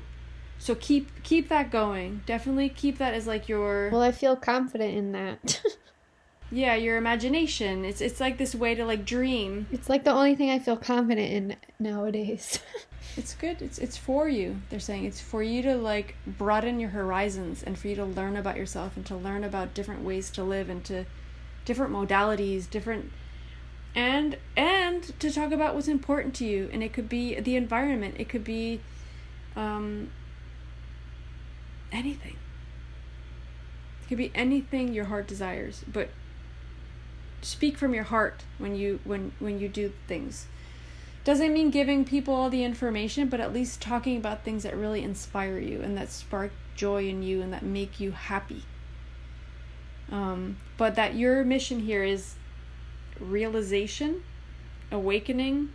Speaker 1: So keep keep that going. Definitely keep that as like your
Speaker 2: Well, I feel confident in that.
Speaker 1: yeah, your imagination. It's it's like this way to like dream.
Speaker 2: it's like the only thing I feel confident in nowadays.
Speaker 1: It's good. It's it's for you. They're saying it's for you to like broaden your horizons and for you to learn about yourself and to learn about different ways to live and to different modalities, different and and to talk about what's important to you and it could be the environment, it could be um anything. It could be anything your heart desires, but speak from your heart when you when when you do things. Doesn't mean giving people all the information, but at least talking about things that really inspire you and that spark joy in you and that make you happy. Um, but that your mission here is realization, awakening.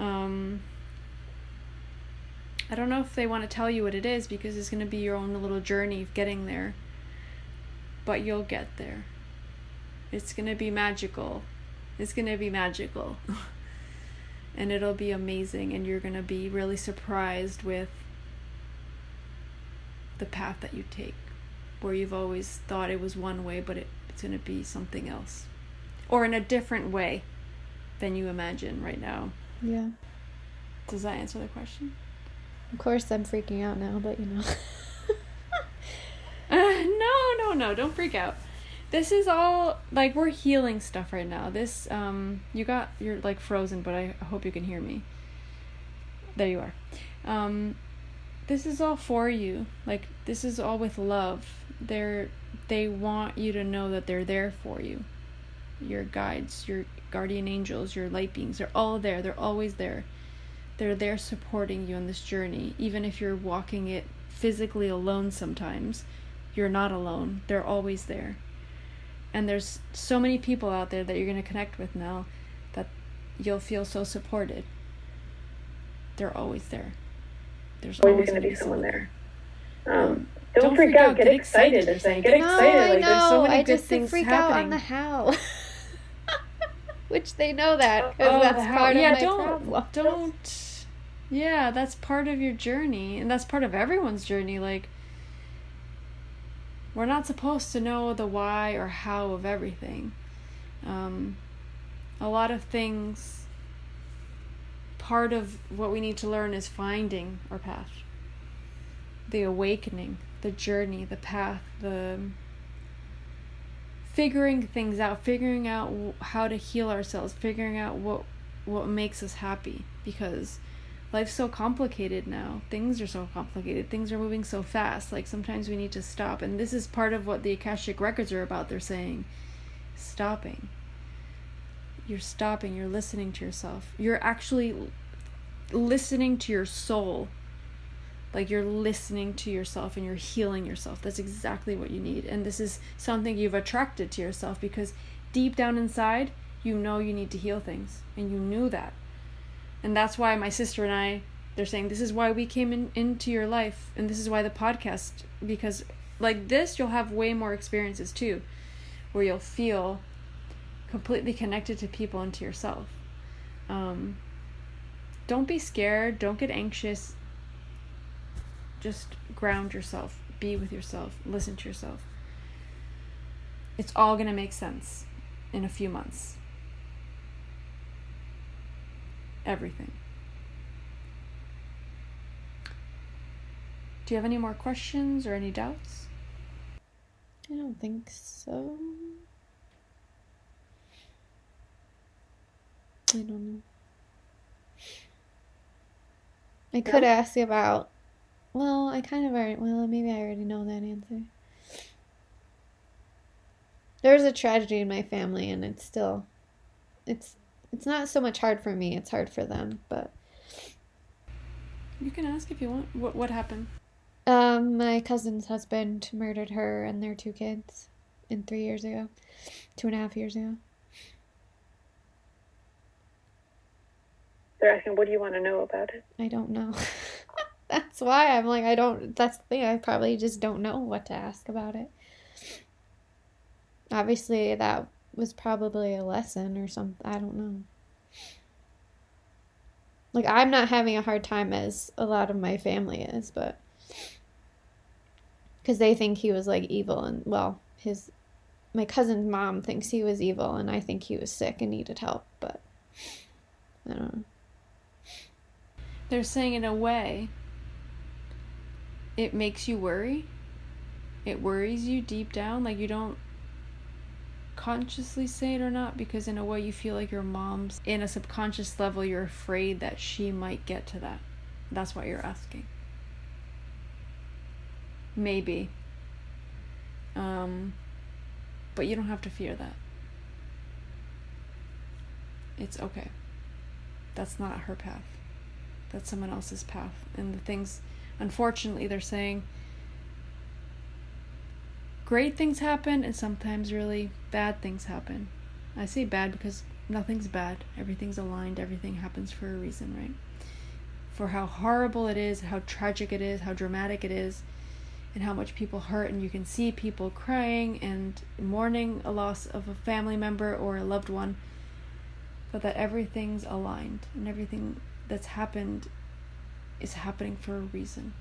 Speaker 1: Um, I don't know if they want to tell you what it is because it's going to be your own little journey of getting there. But you'll get there. It's going to be magical. It's going to be magical. and it'll be amazing, and you're going to be really surprised with the path that you take, where you've always thought it was one way, but it, it's going to be something else. Or in a different way than you imagine right now.
Speaker 2: yeah.
Speaker 1: Does that answer the question?
Speaker 2: Of course, I'm freaking out now, but you know.
Speaker 1: Uh, no, no, no, don't freak out. This is all like we're healing stuff right now. This um you got you're like frozen, but I hope you can hear me. There you are. Um this is all for you. Like this is all with love. They're they want you to know that they're there for you. Your guides, your guardian angels, your light beings, they're all there. They're always there. They're there supporting you on this journey, even if you're walking it physically alone sometimes you're not alone. They're always there. And there's so many people out there that you're going to connect with now that you'll feel so supported. They're always there. There's
Speaker 3: Always
Speaker 1: always
Speaker 3: gonna be someone there.
Speaker 1: Um,
Speaker 3: Um, don't, freak, out. Get, excited. They're saying, get
Speaker 1: No,
Speaker 3: excited.
Speaker 1: I
Speaker 3: like,
Speaker 1: know. there's so many
Speaker 2: I
Speaker 1: good
Speaker 2: just
Speaker 1: things
Speaker 2: freak out on the how. Which they know that because
Speaker 1: Oh,
Speaker 2: that's
Speaker 1: the
Speaker 2: part
Speaker 1: yeah,
Speaker 2: of my
Speaker 1: don't,
Speaker 2: problem.
Speaker 1: Don't. Yeah, that's part of your journey, and that's part of everyone's journey. Like, we're not supposed to know the why or how of everything. Um, a lot of things, part of what we need to learn is finding our path, the awakening, the journey, the path, the figuring things out, figuring out how to heal ourselves, figuring out what what makes us happy because life's so complicated now. Things are so complicated. Things are moving so fast. Like sometimes we need to stop. And this is part of what the Akashic records are about. They're saying stopping. You're stopping, you're listening to yourself. You're actually listening to your soul. Like you're listening to yourself and you're healing yourself. That's exactly what you need. And this is something you've attracted to yourself because deep down inside, you know you need to heal things. And you knew that. And that's why my sister and I, they're saying this is why we came in, into your life. And this is why the podcast, because like this, you'll have way more experiences too, where you'll feel completely connected to people and to yourself. Um, don't be scared. Don't get anxious just ground yourself be with yourself listen to yourself it's all going to make sense in a few months everything do you have any more questions or any doubts
Speaker 2: I don't think so. I don't know. I could
Speaker 3: No?
Speaker 2: ask about. Well, I kind of already. Well, maybe I already know that answer. There's a tragedy in my family, and it's still. It's it's not so much hard for me. It's hard for them, but
Speaker 1: you can ask if you want what what happened
Speaker 2: um, my cousin's husband murdered her and their two kids. in three years ago, two and a half years ago.
Speaker 3: They're asking, what do you want to know about it?
Speaker 2: I don't know. that's why I'm like, I don't, that's the thing. I probably just don't know what to ask about it. Obviously, that was probably a lesson or something. I don't know. Like, I'm not having a hard time as a lot of my family is, but. Because they think he was like evil and, well, his. My cousin's mom thinks he was evil, and I think he was sick and needed help, but. I don't know.
Speaker 1: They're saying, in a way, it makes you worry. It worries you deep down. Like, you don't consciously say it or not because in a way you feel like your mom's in a subconscious level you're afraid that she might get to that. That's why you're asking. Maybe. Um but you don't have to fear that. It's okay. That's not her path. That's someone else's path. And the things unfortunately they're saying great things happen and sometimes really bad things happen. I say bad because nothing's bad. Everything's aligned. Everything happens for a reason, right? For how horrible it is, how tragic it is, how dramatic it is, and how much people hurt. And you can see people crying and mourning a loss of a family member or a loved one. But that everything's aligned and everything that's happened is happening for a reason.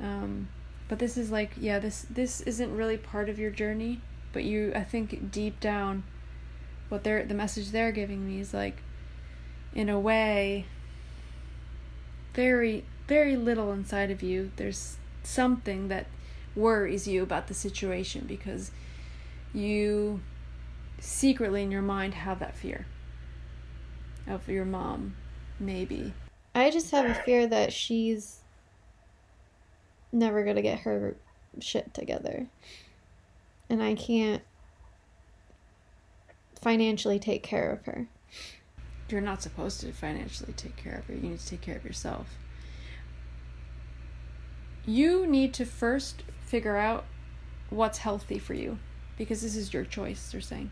Speaker 1: Um, but this is like yeah this this isn't really part of your journey but you i think deep down what they're the message they're giving me is like in a way very very little inside of you. There's something that worries you about the situation because you secretly in your mind have that fear of your mom maybe.
Speaker 2: I just have a fear that she's never gonna get her shit together. And I can't financially take care of her.
Speaker 1: You're not supposed to financially take care of her. You need to take care of yourself. You need to first figure out what's healthy for you because this is your choice, they're saying.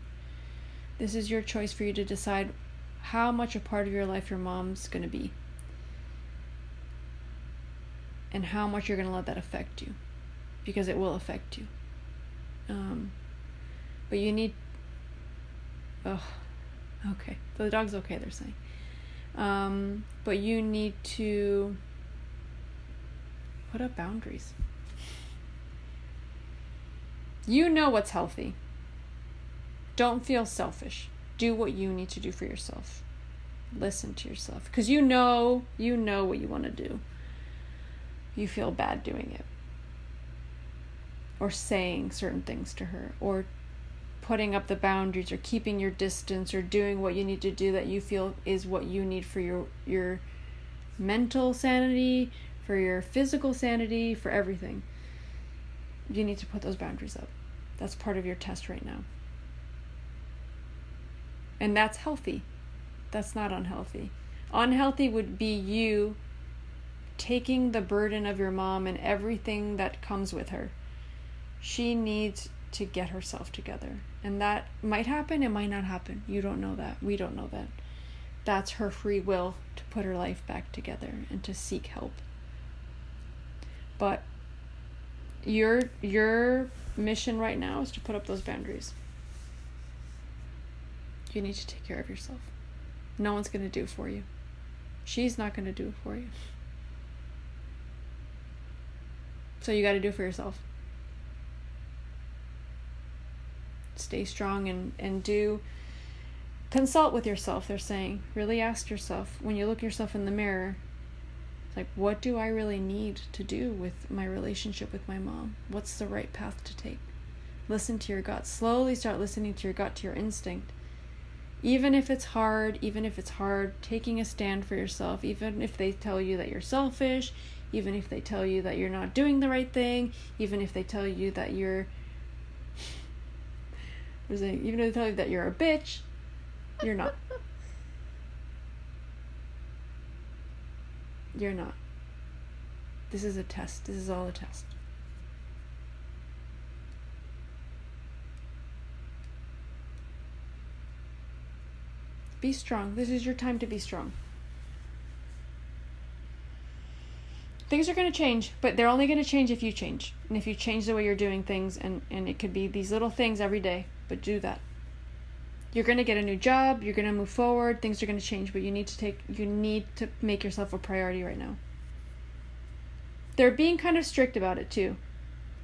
Speaker 1: This is your choice for you to decide how much a part of your life your mom's going to be and how much you're going to let that affect you because it will affect you. Um, but you need. Oh, okay. So the dog's okay, they're saying. Um, but you need to put up boundaries. You know what's healthy. Don't feel selfish. Do what you need to do for yourself. Listen to yourself because you know you know what you want to do you feel bad doing it. Or saying certain things to her, or putting up the boundaries, or keeping your distance, or doing what you need to do that you feel is what you need for your your mental sanity, for your physical sanity, for everything. You need to put those boundaries up. That's part of your test right now. And that's healthy. That's not unhealthy. Unhealthy would be you taking the burden of your mom and everything that comes with her. She needs to get herself together. And that might happen, it might not happen. You don't know that. We don't know that. That's her free will to put her life back together and to seek help. But your your mission right now is to put up those boundaries. You need to take care of yourself. No one's going to do it for you. She's not going to do it for you. So you got to do for yourself. Stay strong and, and do consult with yourself, they're saying. Really ask yourself when you look yourself in the mirror, like, what do I really need to do with my relationship with my mom? What's the right path to take? Listen to your gut. Slowly start listening to your gut, to your instinct. Even if it's hard, even if it's hard, taking a stand for yourself, even if they tell you that you're selfish, even if they tell you that you're not doing the right thing, even if they tell you that you're even if they tell you that you're a bitch, you're not. you're not. This is a test. This is all a test. Be strong. This is your time to be strong. Things are going to change, but they're only going to change if you change. And if you change the way you're doing things, and, and it could be these little things every day, but do that. You're going to get a new job, you're going to move forward, things are going to change, but you need to take you need to make yourself a priority right now. They're being kind of strict about it too.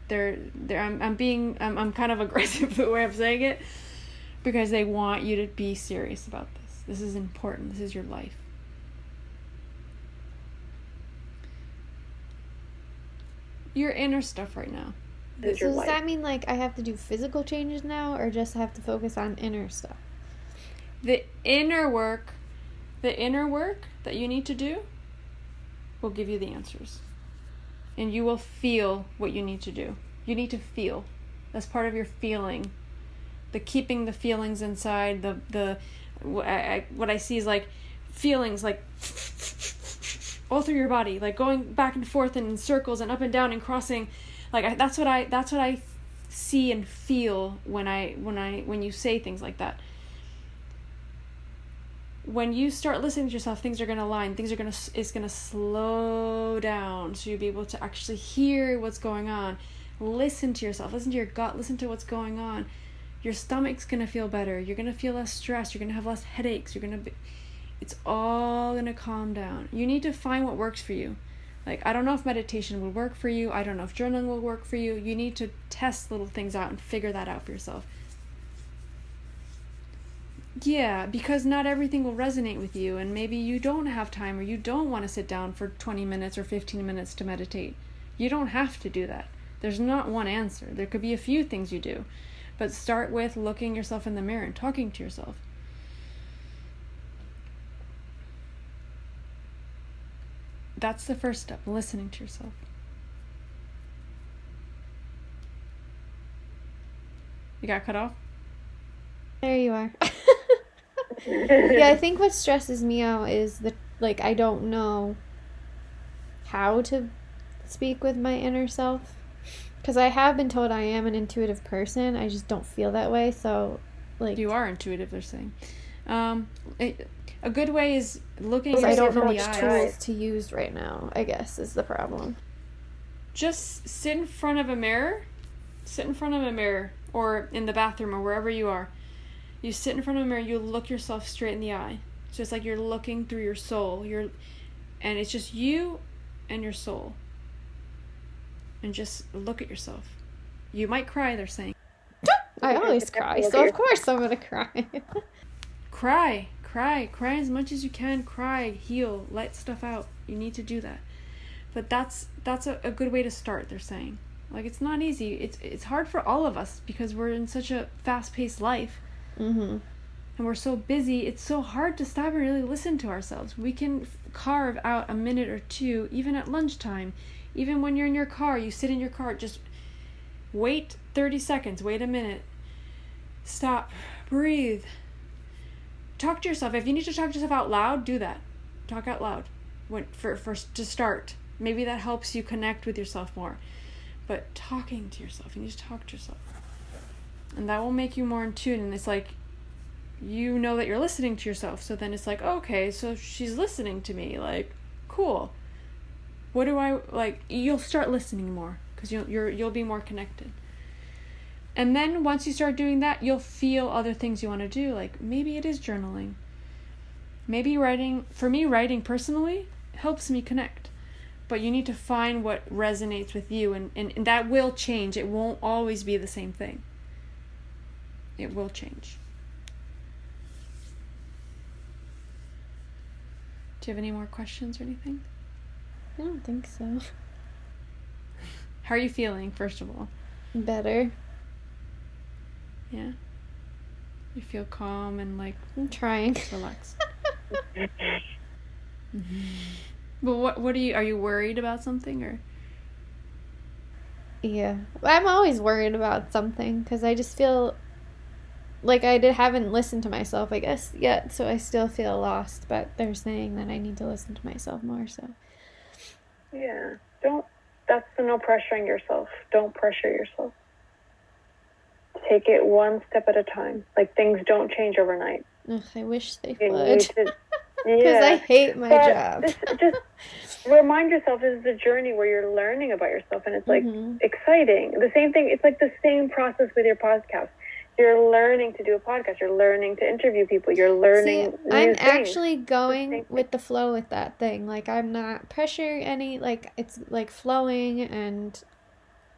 Speaker 1: They're they're I'm I'm being I'm I'm kind of aggressive the way I'm saying it because they want you to be serious about this. This is important. This is your life. Your inner stuff right now.
Speaker 2: So does
Speaker 3: life.
Speaker 2: that mean like I have to do physical changes now, or just have to focus on inner stuff?
Speaker 1: The inner work, the inner work that you need to do will give you the answers. And you will feel what you need to do. You need to feel. That's part of your feeling. The keeping the feelings inside, the the wh- I, I, what I see is like feelings like all through your body, like going back and forth and in circles and up and down and crossing. Like I, that's what I that's what I see and feel when I when I when you say things like that. When you start listening to yourself things are to align. Things are to it's to slow down so you'll be able to actually hear what's going on. Listen to yourself. Listen to your gut. Listen to what's going on. Your stomach's to feel better. You're to feel less stressed you're to have less headaches. You're to be it's all going to calm down you need to find what works for you like i don't know if meditation will work for you i don't know if journaling will work for you you need to test little things out and figure that out for yourself yeah, because not everything will resonate with you, and maybe you don't have time or you don't want to sit down for 20 minutes or 15 minutes to meditate. You don't have to do that. There's not one answer. There could be a few things you do, but start with looking yourself in the mirror and talking to yourself. That's the first step, listening to yourself. You got cut off?
Speaker 2: There you are. yeah, I think what stresses me out is the like I don't know how to speak with my inner self because I have been told I am an intuitive person. I just don't feel that way. So, like,
Speaker 1: You are intuitive, they're saying. Um, it, a good way is looking
Speaker 2: I don't know which
Speaker 1: eyes.
Speaker 2: tools to use right now. I guess is the problem.
Speaker 1: Just sit in front of a mirror. Sit in front of a mirror or in the bathroom or wherever you are. You sit in front of a mirror, you look yourself straight in the eye. So it's like you're looking through your soul. You're and it's just you and your soul. And just look at yourself. You might cry, they're saying.
Speaker 2: I always
Speaker 3: you have to
Speaker 2: cry, so of course I'm gonna cry.
Speaker 1: Cry, cry, cry as much as you can. Cry, heal, let stuff out. You need to do that. But that's that's a, a good way to start. They're saying, like it's not easy. It's it's hard for all of us because we're in such a fast paced life
Speaker 2: mm-hmm.
Speaker 1: and we're so busy. It's so hard to stop and really listen to ourselves. We can carve out a minute or two, even at lunchtime, even when you're in your car. You sit in your car, just wait thirty seconds. Wait a minute. Stop. Breathe talk to yourself. If you need to talk to yourself out loud, do that. Talk out loud. When for first to start. Maybe that helps you connect with yourself more. But talking to yourself, you need to talk to yourself. And that will make you more in tune and it's like you know that you're listening to yourself. So then it's like, oh, okay, so she's listening to me. Like, cool. What do I like you'll start listening more cuz you'll you're you'll be more connected. And then once you start doing that, you'll feel other things you want to do. Like maybe it is journaling. Maybe writing, for me, writing personally helps me connect. But you need to find what resonates with you, and, and, and that will change. It won't always be the same thing. It will change. Do you have any more questions or anything?
Speaker 2: I don't think so.
Speaker 1: How are you feeling, first of all?
Speaker 2: Better.
Speaker 1: Yeah? You feel calm and like
Speaker 2: I'm trying.
Speaker 1: relaxed. Mm-hmm. But what what are you are you worried about something or
Speaker 2: Yeah, I'm always worried about something because I just feel like I did, haven't listened to myself, I guess, yet. So I still feel lost. But they're saying that I need to listen to myself more. So
Speaker 3: Yeah. Don't. That's the no pressuring yourself. Don't pressure yourself. Take it one step at a time. Like things don't change overnight.
Speaker 2: Ugh, I wish they
Speaker 3: You
Speaker 2: would. Because
Speaker 3: yeah.
Speaker 2: I hate my
Speaker 3: But
Speaker 2: job.
Speaker 3: This, just remind yourself this is a journey where you're learning about yourself and it's like
Speaker 2: Mhm.
Speaker 3: exciting. The same thing, it's like the same process with your podcast. You're learning to do a podcast, you're learning to interview people, you're learning.
Speaker 2: See, I'm
Speaker 3: things.
Speaker 2: actually going with the flow with that thing. Like I'm not pressuring any. Like it's like flowing and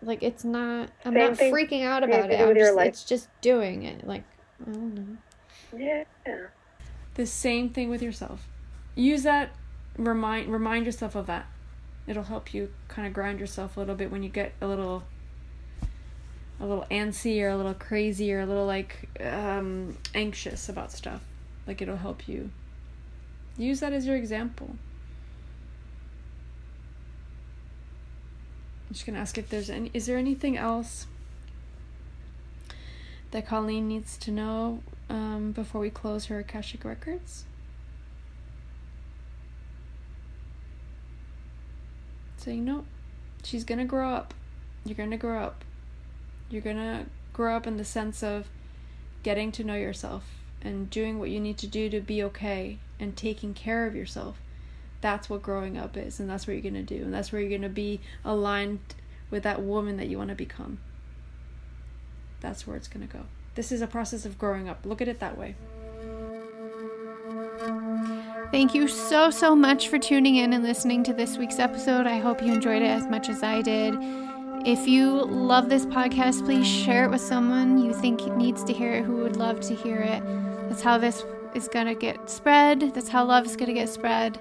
Speaker 2: like it's not. I'm
Speaker 3: Same
Speaker 2: not
Speaker 3: thing
Speaker 2: freaking out about
Speaker 3: to
Speaker 2: it. I'm just, it's just doing it. Like I don't know.
Speaker 3: Yeah.
Speaker 1: The same thing with yourself. Use that remind remind yourself of that. It'll help you kind of ground yourself a little bit when you get a little a little antsy or a little crazy or a little like um anxious about stuff. Like it'll help you. Use that as your example. Just gonna ask if there's any is there anything else that Colleen needs to know um, before we close her Akashic records? Saying no, she's gonna grow up. You're gonna grow up. You're gonna grow up in the sense of getting to know yourself and doing what you need to do to be okay and taking care of yourself. That's what growing up is, and that's what you're gonna do, and that's where you're gonna be aligned with that woman that you want to become. That's where it's gonna go. This is a process of growing up. Look at it that way.
Speaker 2: Thank you so, so much for tuning in and listening to this week's episode. I hope you enjoyed it as much as I did. If you love this podcast, please share it with someone you think needs to hear it, who would love to hear it. That's how this is going to get spread. That's how love is going to get spread.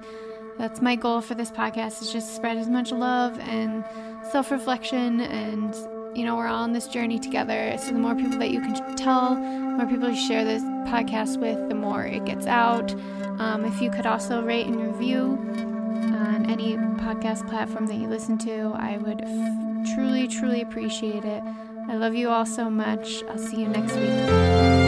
Speaker 2: That's my goal for this podcast is just spread as much love and self-reflection and you know, we're all on this journey together. So the more people that you can tell, the more people you share this podcast with, the more it gets out. Um, if you could also rate and review on any podcast platform that you listen to, I would f- truly, truly appreciate it. I love you all so much. I'll see you next week.